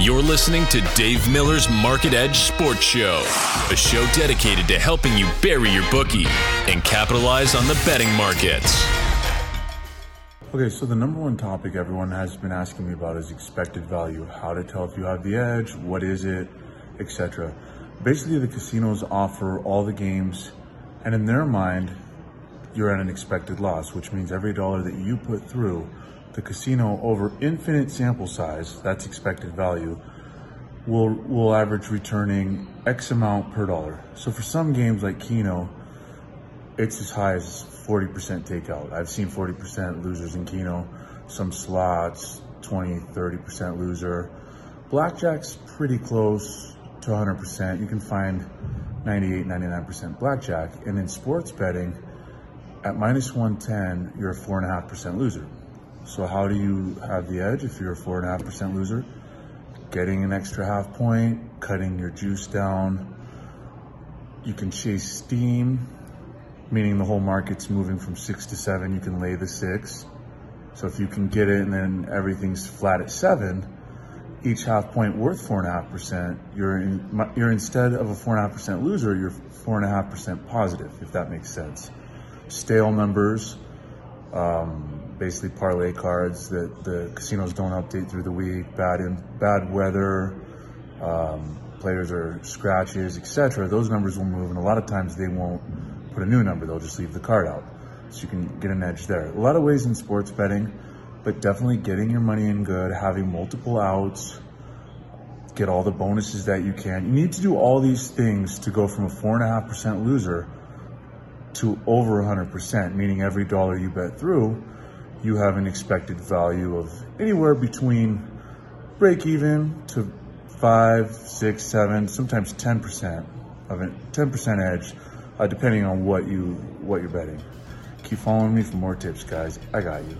You're listening to Dave Miller's Market Edge Sports Show, a show dedicated to helping you bury your bookie and capitalize on the betting markets. Okay, so the number one topic everyone has been asking me about is expected value. How to tell if you have the edge, what is it, etc. Basically, the casinos offer all the games, and in their mind, you're at an expected loss, which means every dollar that you put through the casino over infinite sample size, that's expected value, will will average returning X amount per dollar. So for some games like Keno, it's as high as 40% takeout. I've seen 40% losers in Keno, some slots, 20, 30% loser. Blackjack's pretty close to 100%. You can find 98, 99% blackjack. And in sports betting, at minus 110, you're a 4.5% loser. So how do you have the edge if you're a 4.5% loser? Getting an extra half point, cutting your juice down. You can chase steam, meaning the whole market's moving from six to seven, you can lay the six. So if you can get it and then everything's flat at seven, each half point worth four and a half percent, you're in, you're instead of a four and a half percent loser, you're four and a half percent positive, if that makes sense. Stale numbers, um, basically parlay cards that the casinos don't update through the week, bad in, bad weather, um, players are scratches, etc. Those numbers will move, and a lot of times they won't put a new number; they'll just leave the card out, so you can get an edge there. A lot of ways in sports betting, but definitely getting your money in good, having multiple outs. Get all the bonuses that you can. You need to do all these things to go from a four and a half percent loser to over 100%, meaning every dollar you bet through, you have an expected value of anywhere between break even to five, six, seven, sometimes 10% of it, 10% edge, uh, depending on what you what you're betting. Keep following me for more tips, guys. I got you.